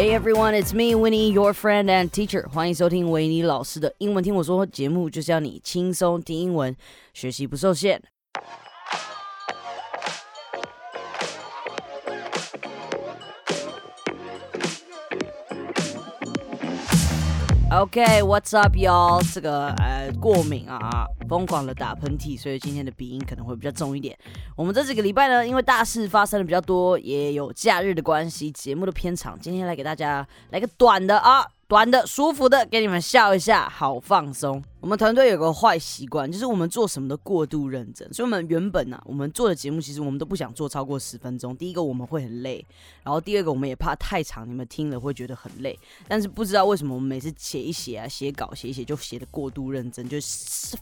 Hey everyone, it's me, Winnie, your friend and teacher. 欢迎收听维尼老师的英文听我说节目，就是要你轻松听英文，学习不受限。OK，What's up, y'all？这个呃过敏啊，疯狂的打喷嚏，所以今天的鼻音可能会比较重一点。我们这几个礼拜呢，因为大事发生的比较多，也有假日的关系，节目的片场。今天来给大家来个短的啊。短的、舒服的，给你们笑一下，好放松。我们团队有个坏习惯，就是我们做什么都过度认真。所以，我们原本呢，我们做的节目，其实我们都不想做超过十分钟。第一个，我们会很累；然后，第二个，我们也怕太长，你们听了会觉得很累。但是，不知道为什么，我们每次写一写啊，写稿写一写，就写的过度认真，就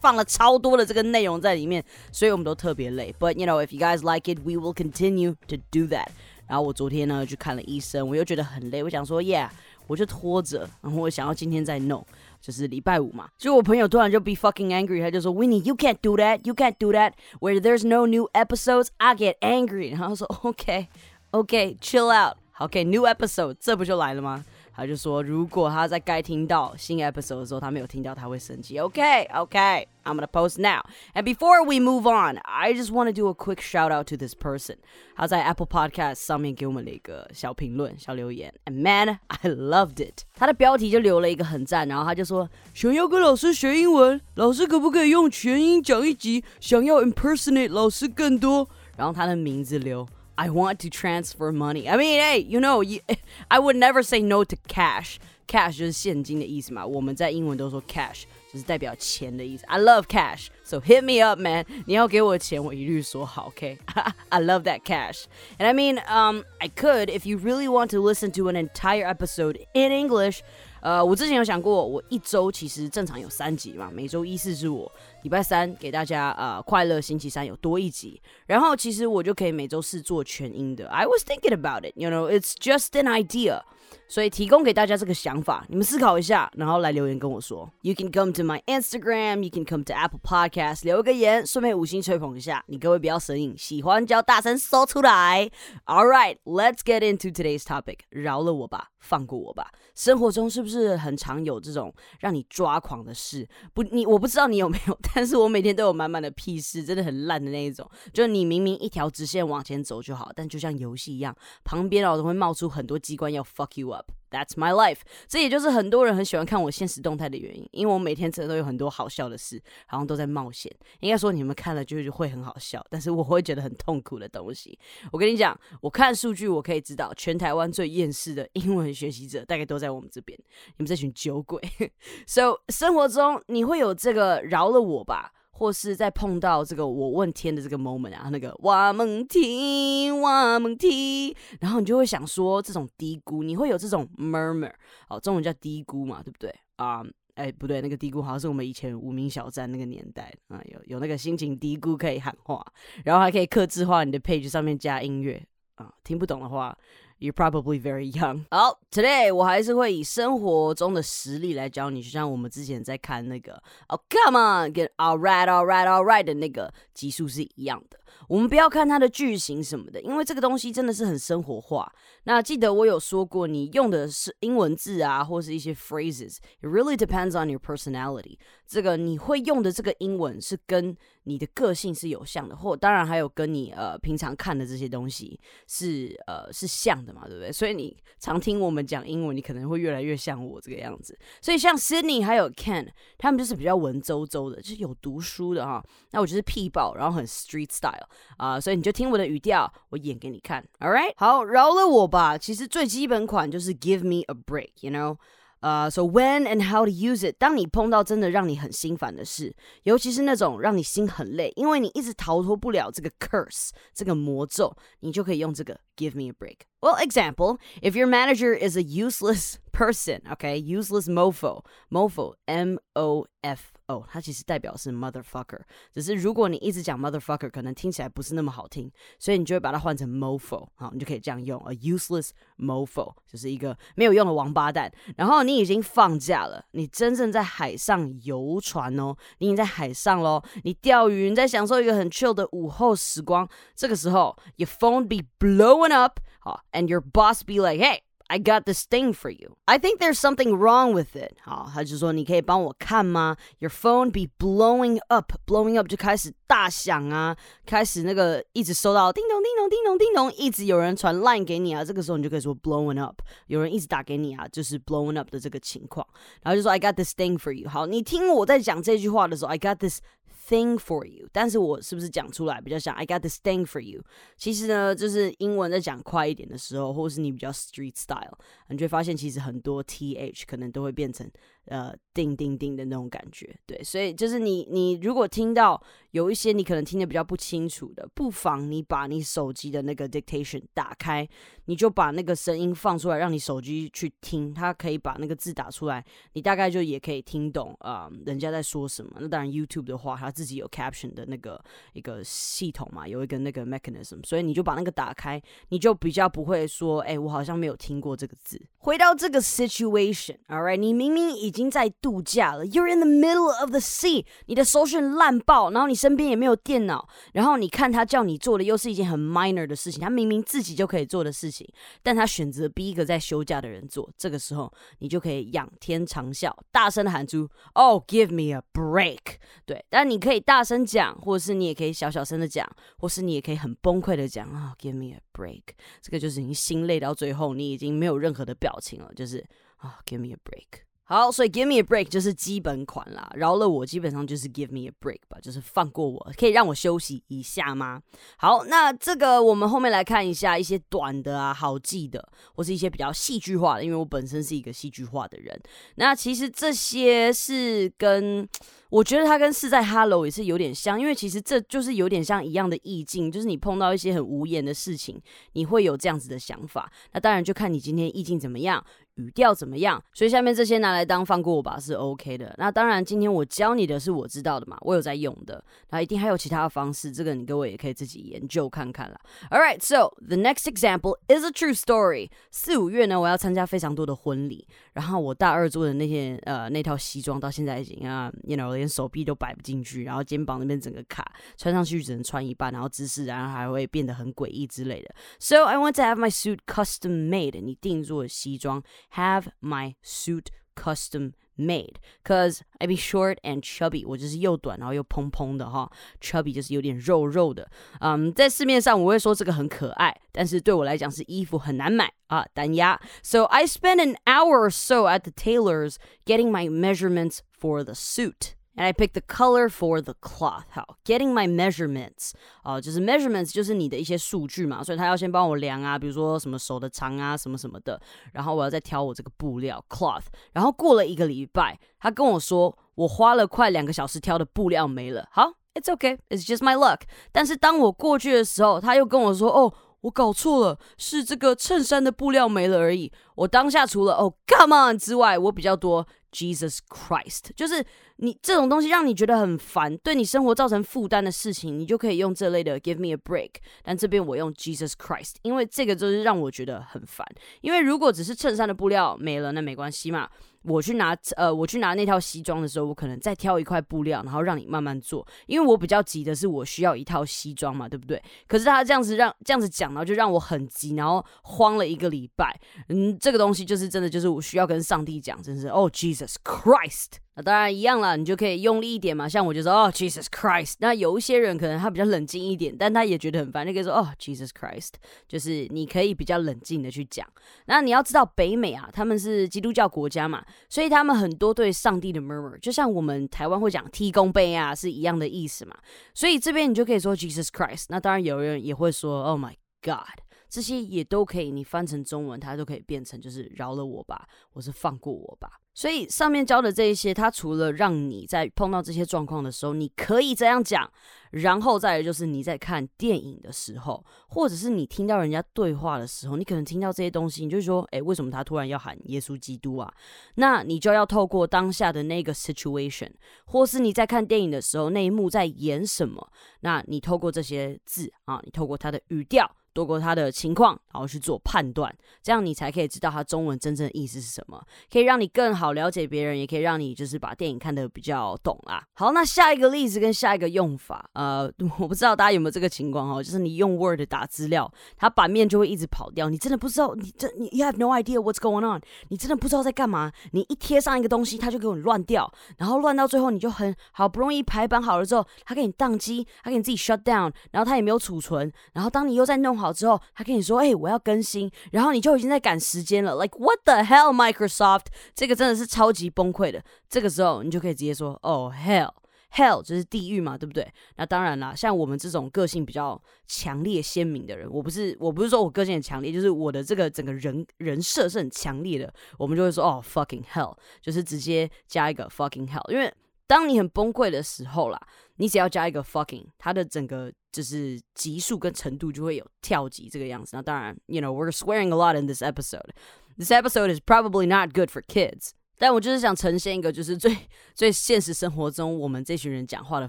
放了超多的这个内容在里面，所以我们都特别累。But you know, if you guys like it, we will continue to do that. 然后，我昨天呢去看了医生，我又觉得很累，我想说，Yeah。我就拖着，然后我想要今天再弄，就是礼拜五嘛。结果我朋友突然就 be fucking angry，他就说：“Winnie, you can't do that, you can't do that. Where there's no new episodes, I get angry。”然后说：“OK, OK, chill out. OK, new episode，这不就来了吗？” 他就说，如果他在该听到新 episode 的时候，他没有听到，他会生气。OK OK，I'm gonna post now. And before we move on, I just want to do a quick shout out to this person. 他在 Apple Podcast 上面给我们了一个小评论、小留言，and man, I loved it. 他的标题就留了一个很赞，然后他就说，想要跟老师学英文，老师可不可以用全英讲一集？想要 impersonate 老师更多，然后他的名字留。I want to transfer money. I mean, hey, you know, you, I would never say no to cash. Cash 就是现金的意思嘛，我们在英文都说 cash，就是代表钱的意思。I love cash, so hit me up, man. 你要给我钱，我一律说好，OK? I love that cash. And I mean, um, I could if you really want to listen to an entire episode in English. 呃，我之前有想过，我一周其实正常有三集嘛，每周一四是我，礼拜三给大家呃快乐星期三有多一集，然后其实我就可以每周四做全英的。I was thinking about it, you know, it's just an idea. 所以提供给大家这个想法，你们思考一下，然后来留言跟我说。You can come to my Instagram, you can come to Apple Podcast，留个言，顺便五星吹捧一下。你各位不要神隐，喜欢就要大声说出来。All right, let's get into today's topic。饶了我吧，放过我吧。生活中是不是很常有这种让你抓狂的事？不，你我不知道你有没有，但是我每天都有满满的屁事，真的很烂的那一种。就你明明一条直线往前走就好，但就像游戏一样，旁边哦都会冒出很多机关要 fuck you up。up. That's my life。这也就是很多人很喜欢看我现实动态的原因，因为我每天真的都有很多好笑的事，好像都在冒险。应该说你们看了就是会很好笑，但是我会觉得很痛苦的东西。我跟你讲，我看数据我可以知道，全台湾最厌世的英文学习者大概都在我们这边。你们这群酒鬼。So 生活中你会有这个饶了我吧。或是在碰到这个我问天的这个 moment 啊，那个哇蒙提哇蒙提，然后你就会想说这种低估，你会有这种 murmur 哦，中文叫低估嘛，对不对啊？哎，不对，那个低估好像是我们以前无名小站那个年代啊，有有那个心情低估可以喊话，然后还可以克制化你的 page 上面加音乐啊，听不懂的话。You're probably very young. 好，Today 我还是会以生活中的实例来教你，就像我们之前在看那个，Oh，Come on，跟 All right, All right, All right 的那个级数是一样的。我们不要看它的句型什么的，因为这个东西真的是很生活化。那记得我有说过，你用的是英文字啊，或是一些 phrases，it really depends on your personality。这个你会用的这个英文是跟你的个性是有像的，或当然还有跟你呃平常看的这些东西是呃是像的嘛，对不对？所以你常听我们讲英文，你可能会越来越像我这个样子。所以像 Sydney 还有 Ken，他们就是比较文绉绉的，就是有读书的哈。那我就是屁爆，然后很 street style。啊，所以你就听我的语调，我演给你看，All right？好，饶了我吧。其实最基本款就是 Give me a break，you know？呃，So when and how to use it？当你碰到真的让你很心烦的事，尤其是那种让你心很累，因为你一直逃脱不了这个 curse，这个魔咒，你就可以用这个 Give me a break。Well, example, if your manager is a useless person, okay, useless mofo, mofo, M O F 哦，它其实代表是 motherfucker，只是如果你一直讲 motherfucker，可能听起来不是那么好听，所以你就会把它换成 mofo，好，你就可以这样用，a useless mofo，就是一个没有用的王八蛋。然后你已经放假了，你真正在海上游船哦，你已经在海上喽，你钓鱼，你在享受一个很 chill 的午后时光。这个时候，your phone be blowing up， 好，and your boss be like，hey。 I got this thing for you. I think there's something wrong with it. 好，他就说你可以帮我看吗？Your phone be blowing up, blowing up 就开始大响啊，开始那个一直收到叮咚叮咚叮咚叮咚，一直有人传 line 给你啊，这个时候你就可以说 blowing up，有人一直打给你啊，就是 blowing up 的这个情况。然后就说 I got this thing for you。好，你听我在讲这句话的时候，I got this thing for you，但是我是不是讲出来比较像 I got this thing for you？其实呢，就是英文在讲快一点的时候，或是你比较 street style，你就会发现其实很多 th 可能都会变成呃，叮叮叮的那种感觉，对，所以就是你，你如果听到有一些你可能听得比较不清楚的，不妨你把你手机的那个 dictation 打开，你就把那个声音放出来，让你手机去听，它可以把那个字打出来，你大概就也可以听懂啊，人家在说什么。那当然 YouTube 的话，它自己有 caption 的那个一个系统嘛，有一个那个 mechanism，所以你就把那个打开，你就比较不会说，哎，我好像没有听过这个字。回到这个 situation，all right，你明明已已经在度假了，You're in the middle of the sea，你的搜寻烂爆，然后你身边也没有电脑，然后你看他叫你做的又是一件很 minor 的事情，他明明自己就可以做的事情，但他选择逼一个在休假的人做，这个时候你就可以仰天长啸，大声的喊出，Oh give me a break，对，但你可以大声讲，或者是你也可以小小声的讲，或是你也可以很崩溃的讲啊，Give me a break，这个就是你心累到最后，你已经没有任何的表情了，就是啊，Give me a break。好，所以 give me a break 就是基本款啦。饶了我，基本上就是 give me a break 吧，就是放过我，可以让我休息一下吗？好，那这个我们后面来看一下一些短的啊，好记的，或是一些比较戏剧化的，因为我本身是一个戏剧化的人。那其实这些是跟我觉得它跟是在 hello 也是有点像，因为其实这就是有点像一样的意境，就是你碰到一些很无言的事情，你会有这样子的想法。那当然就看你今天意境怎么样。语调怎么样？所以下面这些拿来当放过我吧是 OK 的。那当然，今天我教你的是我知道的嘛，我有在用的。那一定还有其他的方式，这个你各位也可以自己研究看看啦。All right, so the next example is a true story。四五月呢，我要参加非常多的婚礼，然后我大二做的那些呃那套西装到现在已经啊，you know 连手臂都摆不进去，然后肩膀那边整个卡，穿上去只能穿一半，然后姿势然后还会变得很诡异之类的。So I want to have my suit custom made，你定做西装。have my suit custom made cause I be short and chubby，我就是又短然后又蓬蓬的哈，chubby 就是有点肉肉的。嗯，在市面上我会说这个很可爱，但是对我来讲是衣服很难买啊，单压。So I spent an hour or so at the tailor's getting my measurements for the suit. And I pick the color for the cloth. 好，getting my measurements 啊，就是 measurements 就是你的一些数据嘛，所以他要先帮我量啊，比如说什么手的长啊，什么什么的，然后我要再挑我这个布料 cloth。然后过了一个礼拜，他跟我说我花了快两个小时挑的布料没了。好，it's okay, it's just my luck。但是当我过去的时候，他又跟我说，哦，我搞错了，是这个衬衫的布料没了而已。我当下除了哦 come on 之外，我比较多 Jesus Christ，就是你这种东西让你觉得很烦，对你生活造成负担的事情，你就可以用这类的 Give me a break。但这边我用 Jesus Christ，因为这个就是让我觉得很烦。因为如果只是衬衫的布料没了，那没关系嘛。我去拿呃，我去拿那套西装的时候，我可能再挑一块布料，然后让你慢慢做。因为我比较急的是，我需要一套西装嘛，对不对？可是他这样子让这样子讲，然后就让我很急，然后慌了一个礼拜。嗯，这个东西就是真的，就是我需要跟上帝讲，真是哦，Jesus Christ。那当然一样了，你就可以用力一点嘛。像我就说哦，Jesus Christ。那有一些人可能他比较冷静一点，但他也觉得很烦，你可以说哦，Jesus Christ。就是你可以比较冷静的去讲。那你要知道北美啊，他们是基督教国家嘛，所以他们很多对上帝的 murmur，就像我们台湾会讲踢公杯啊，是一样的意思嘛。所以这边你就可以说 Jesus Christ。那当然有人也会说 Oh my God。这些也都可以，你翻成中文，它都可以变成就是饶了我吧，或是放过我吧。所以上面教的这一些，它除了让你在碰到这些状况的时候，你可以这样讲，然后再来就是你在看电影的时候，或者是你听到人家对话的时候，你可能听到这些东西，你就说，诶，为什么他突然要喊耶稣基督啊？那你就要透过当下的那个 situation，或是你在看电影的时候那一幕在演什么，那你透过这些字啊，你透过他的语调。多过他的情况，然后去做判断，这样你才可以知道他中文真正的意思是什么，可以让你更好了解别人，也可以让你就是把电影看得比较懂啦。好，那下一个例子跟下一个用法，呃，我不知道大家有没有这个情况哦，就是你用 Word 打资料，它版面就会一直跑掉，你真的不知道，你这你 You have no idea what's going on，你真的不知道在干嘛，你一贴上一个东西，它就给我乱掉，然后乱到最后你就很好不容易排版好了之后，它给你宕机，它给你自己 shut down，然后它也没有储存，然后当你又在弄好好之后，他跟你说，哎，我要更新，然后你就已经在赶时间了，like what the hell Microsoft，这个真的是超级崩溃的，这个时候你就可以直接说，哦 hell。Hell 就是地狱嘛，对不对？那当然啦，像我们这种个性比较强烈鲜明的人，我不是我不是说我个性很强烈，就是我的这个整个人人设是很强烈的，我们就会说哦 fucking hell，就是直接加一个 fucking hell。因为当你很崩溃的时候啦，你只要加一个 fucking，它的整个就是级数跟程度就会有跳级这个样子。那当然，you know we're swearing a lot in this episode. This episode is probably not good for kids. 但我就是想呈现一个，就是最 最现实生活中我们这群人讲话的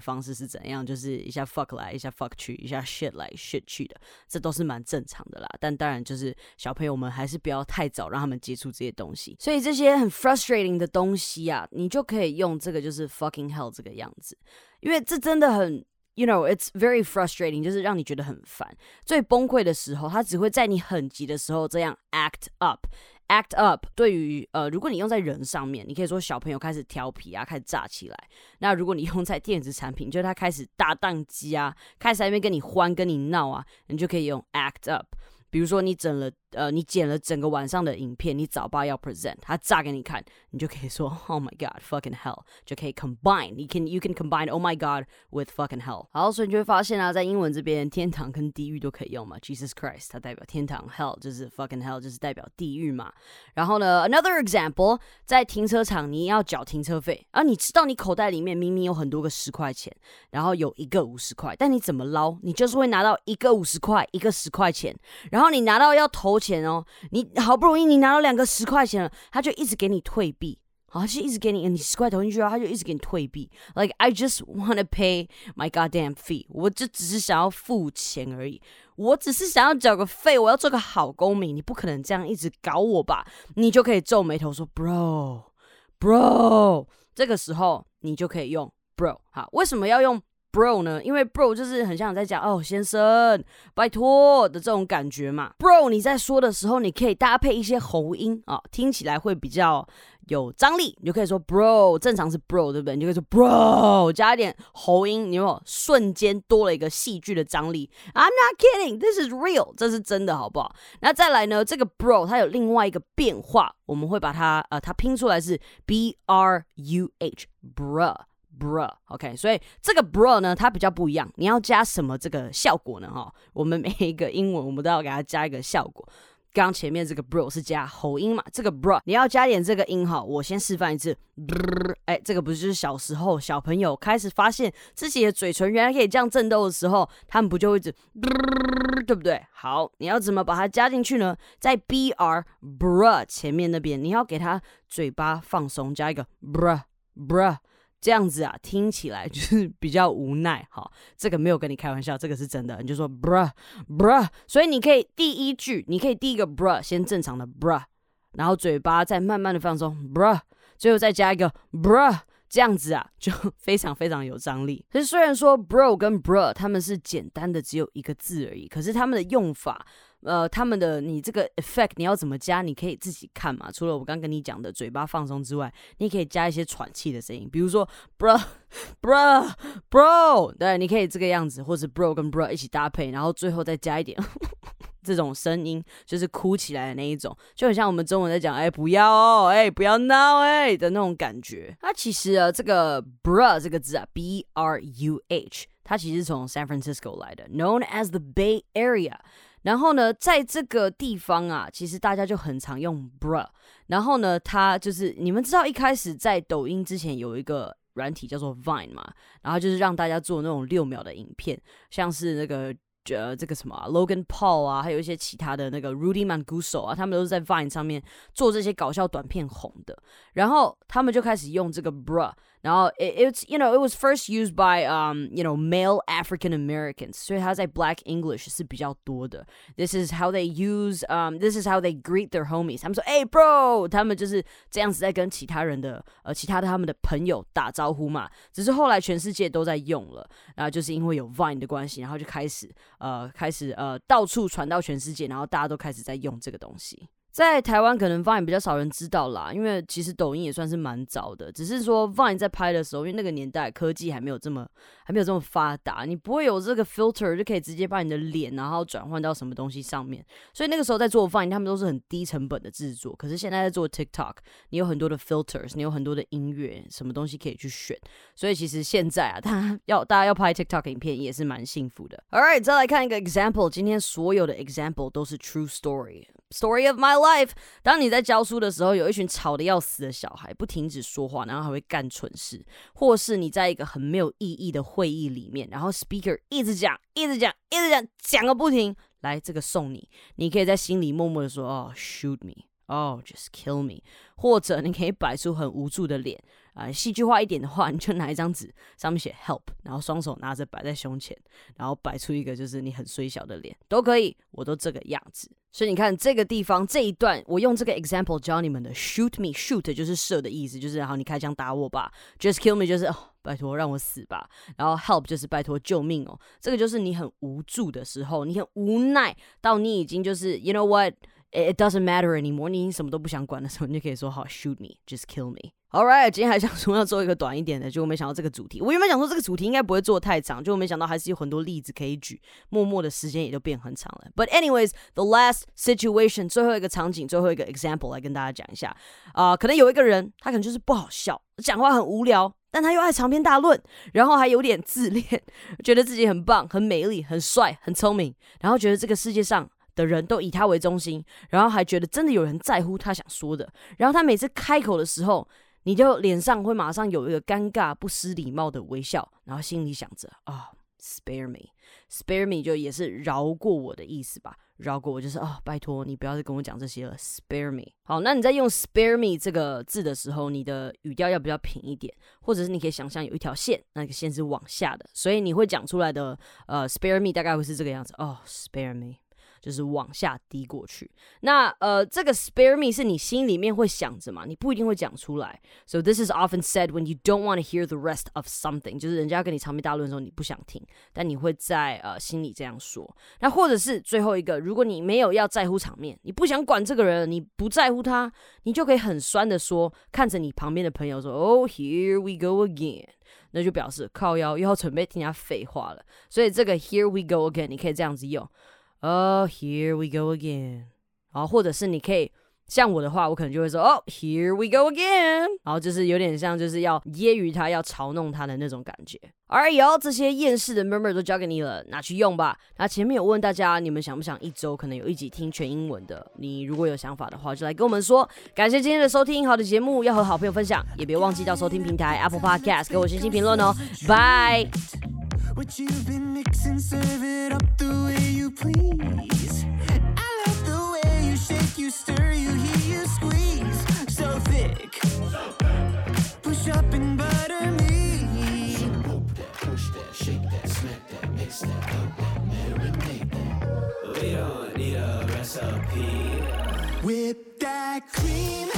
方式是怎样，就是一下 fuck 来，一下 fuck 去，一下 shit 来 shit 去的，这都是蛮正常的啦。但当然就是小朋友们还是不要太早让他们接触这些东西。所以这些很 frustrating 的东西啊，你就可以用这个就是 fucking hell 这个样子，因为这真的很，you know，it's very frustrating，就是让你觉得很烦。最崩溃的时候，他只会在你很急的时候这样 act up。Act up，对于呃，如果你用在人上面，你可以说小朋友开始调皮啊，开始炸起来。那如果你用在电子产品，就是他开始大宕机啊，开始在那边跟你欢、跟你闹啊，你就可以用 act up。比如说你整了。呃，你剪了整个晚上的影片，你早八要 present，他炸给你看，你就可以说 Oh my God, fucking hell，就可以 combine，你 can you can combine Oh my God with fucking hell。好，所以你就会发现啊，在英文这边，天堂跟地狱都可以用嘛。Jesus Christ，它代表天堂，hell 就是 fucking hell，就是代表地狱嘛。然后呢，another example，在停车场你要缴停车费，啊你知道你口袋里面明明有很多个十块钱，然后有一个五十块，但你怎么捞，你就是会拿到一个五十块，一个十块钱，然后你拿到要投。钱哦，你好不容易你拿到两个十块钱了，他就一直给你退币，好，他就一直给你，你十块投进去后，他就一直给你退币。Like I just wanna pay my goddamn fee，我就只是想要付钱而已，我只是想要缴个费，我要做个好公民，你不可能这样一直搞我吧？你就可以皱眉头说，bro，bro，这个时候你就可以用 bro，好，为什么要用？Bro 呢？因为 Bro 就是很像在讲哦，先生，拜托的这种感觉嘛。Bro 你在说的时候，你可以搭配一些喉音啊，听起来会比较有张力。你就可以说 Bro，正常是 Bro 对不对？你就可以说 Bro，加一点喉音，你有没有瞬间多了一个戏剧的张力？I'm not kidding，this is real，这是真的，好不好？那再来呢？这个 Bro 它有另外一个变化，我们会把它呃，它拼出来是 B R U H，Bro。bro，OK，所以这个 bra 呢，它比较不一样。你要加什么这个效果呢？哈，我们每一个英文我们都要给它加一个效果。刚前面这个 bro 是加喉音嘛？这个 bro 你要加点这个音哈。我先示范一次。哎，这个不是就是小时候小朋友开始发现自己的嘴唇原来可以这样震动的时候，他们不就会一直对不对？好，你要怎么把它加进去呢？在 br bro 前面那边，你要给它嘴巴放松，加一个 bro bro。这样子啊，听起来 就是比较无奈。哈，这个没有跟你开玩笑，这个是真的。你就说 bra bra，所以你可以第一句，你可以第一个 bra 先正常的 bra，然后嘴巴再慢慢的放松 bra，最后再加一个 bra，这样子啊，就非常非常有张力。可是虽然说 bro 跟 bra 他们是简单的只有一个字而已，可是他们的用法。呃，他们的你这个 effect 你要怎么加？你可以自己看嘛。除了我刚跟你讲的嘴巴放松之外，你可以加一些喘气的声音，比如说 bro bro bro，对，你可以这个样子，或者 bro 跟 bro 一起搭配，然后最后再加一点这种声音，就是哭起来的那一种，就很像我们中文在讲哎不要哦，哎不要闹哎的那种感觉。那其实啊，这个 “bra” 这个字啊，b r u h，它其实从 San Francisco 来的，known as the Bay Area。然后呢，在这个地方啊，其实大家就很常用 bra。然后呢，它就是你们知道一开始在抖音之前有一个软体叫做 Vine 嘛，然后就是让大家做那种六秒的影片，像是那个呃这个什么 Logan Paul 啊，还有一些其他的那个 Rudy Manguso 啊，他们都是在 Vine 上面做这些搞笑短片红的。然后他们就开始用这个 bra。然后 it's you know it was first used by um you know male African Americans，所以它在 Black English 是比较多的。This is how they use um this is how they greet their homies。他们说，Hey bro，他们就是这样子在跟其他人的呃其他的他们的朋友打招呼嘛。只是后来全世界都在用了，然后就是因为有 Vine 的关系，然后就开始呃开始呃到处传到全世界，然后大家都开始在用这个东西。在台湾可能 Vine 比较少人知道啦，因为其实抖音也算是蛮早的。只是说 Vine 在拍的时候，因为那个年代科技还没有这么还没有这么发达，你不会有这个 filter 就可以直接把你的脸然后转换到什么东西上面。所以那个时候在做 Vine，他们都是很低成本的制作。可是现在在做 TikTok，你有很多的 filters，你有很多的音乐，什么东西可以去选。所以其实现在啊，大家要大家要拍 TikTok 影片也是蛮幸福的。All right，再来看一个 example，今天所有的 example 都是 true story。Story of my life。Life 当你在教书的时候，有一群吵得要死的小孩，不停止说话，然后还会干蠢事；或是你在一个很没有意义的会议里面，然后 speaker 一直讲，一直讲，一直讲，讲个不停。来，这个送你，你可以在心里默默的说：“哦，shoot me，哦，just kill me。”或者你可以摆出很无助的脸。啊，戏剧化一点的话，你就拿一张纸，上面写 help，然后双手拿着摆在胸前，然后摆出一个就是你很衰小的脸，都可以，我都这个样子。所以你看这个地方这一段，我用这个 example 教你们的 shoot me，shoot 就是射的意思，就是好你开枪打我吧，just kill me 就是哦拜托让我死吧，然后 help 就是拜托救命哦，这个就是你很无助的时候，你很无奈到你已经就是 you know what it doesn't matter anymore，你什么都不想管的时候，你就可以说好 shoot me，just kill me。All right，今天还想说要做一个短一点的，结果没想到这个主题。我原本想说这个主题应该不会做太长，结果没想到还是有很多例子可以举，默默的时间也就变很长了。But anyways，the last situation，最后一个场景，最后一个 example 来跟大家讲一下。啊，可能有一个人，他可能就是不好笑，讲话很无聊，但他又爱长篇大论，然后还有点自恋，觉得自己很棒、很美丽、很帅、很聪明，然后觉得这个世界上。的人都以他为中心，然后还觉得真的有人在乎他想说的，然后他每次开口的时候，你就脸上会马上有一个尴尬、不失礼貌的微笑，然后心里想着啊，spare me，spare me 就也是饶过我的意思吧，饶过我就是哦，拜托你不要再跟我讲这些了，spare me。好，那你在用 spare me 这个字的时候，你的语调要比较平一点，或者是你可以想象有一条线，那个线是往下的，所以你会讲出来的呃，spare me 大概会是这个样子哦，spare me。就是往下滴过去。那呃，这个 spare me 是你心里面会想着嘛，你不一定会讲出来。So this is often said when you don't want to hear the rest of something，就是人家跟你长篇大论的时候，你不想听，但你会在呃心里这样说。那或者是最后一个，如果你没有要在乎场面，你不想管这个人，你不在乎他，你就可以很酸的说，看着你旁边的朋友说，Oh here we go again，那就表示靠腰又要准备听他废话了。所以这个 here we go again，你可以这样子用。Oh, here we go again。然后或者是你可以像我的话，我可能就会说哦，Here we go again。然后就是有点像就是要揶揄他、要嘲弄他的那种感觉。Alright，有这些厌世的 murmur 都交给你了，拿去用吧。那前面有问大家，你们想不想一周可能有一集听全英文的？你如果有想法的话，就来跟我们说。感谢今天的收听，好的节目要和好朋友分享，也别忘记到收听平台 Apple Podcast 给我星星评论哦。Bye。What you've been mixing, serve it up the way you please. I love the way you shake, you stir, you hear, you squeeze. So thick. Push up and butter me. That, push that, shake that, smack that, mix that, up that, marinate that. We don't need a recipe. Whip that cream.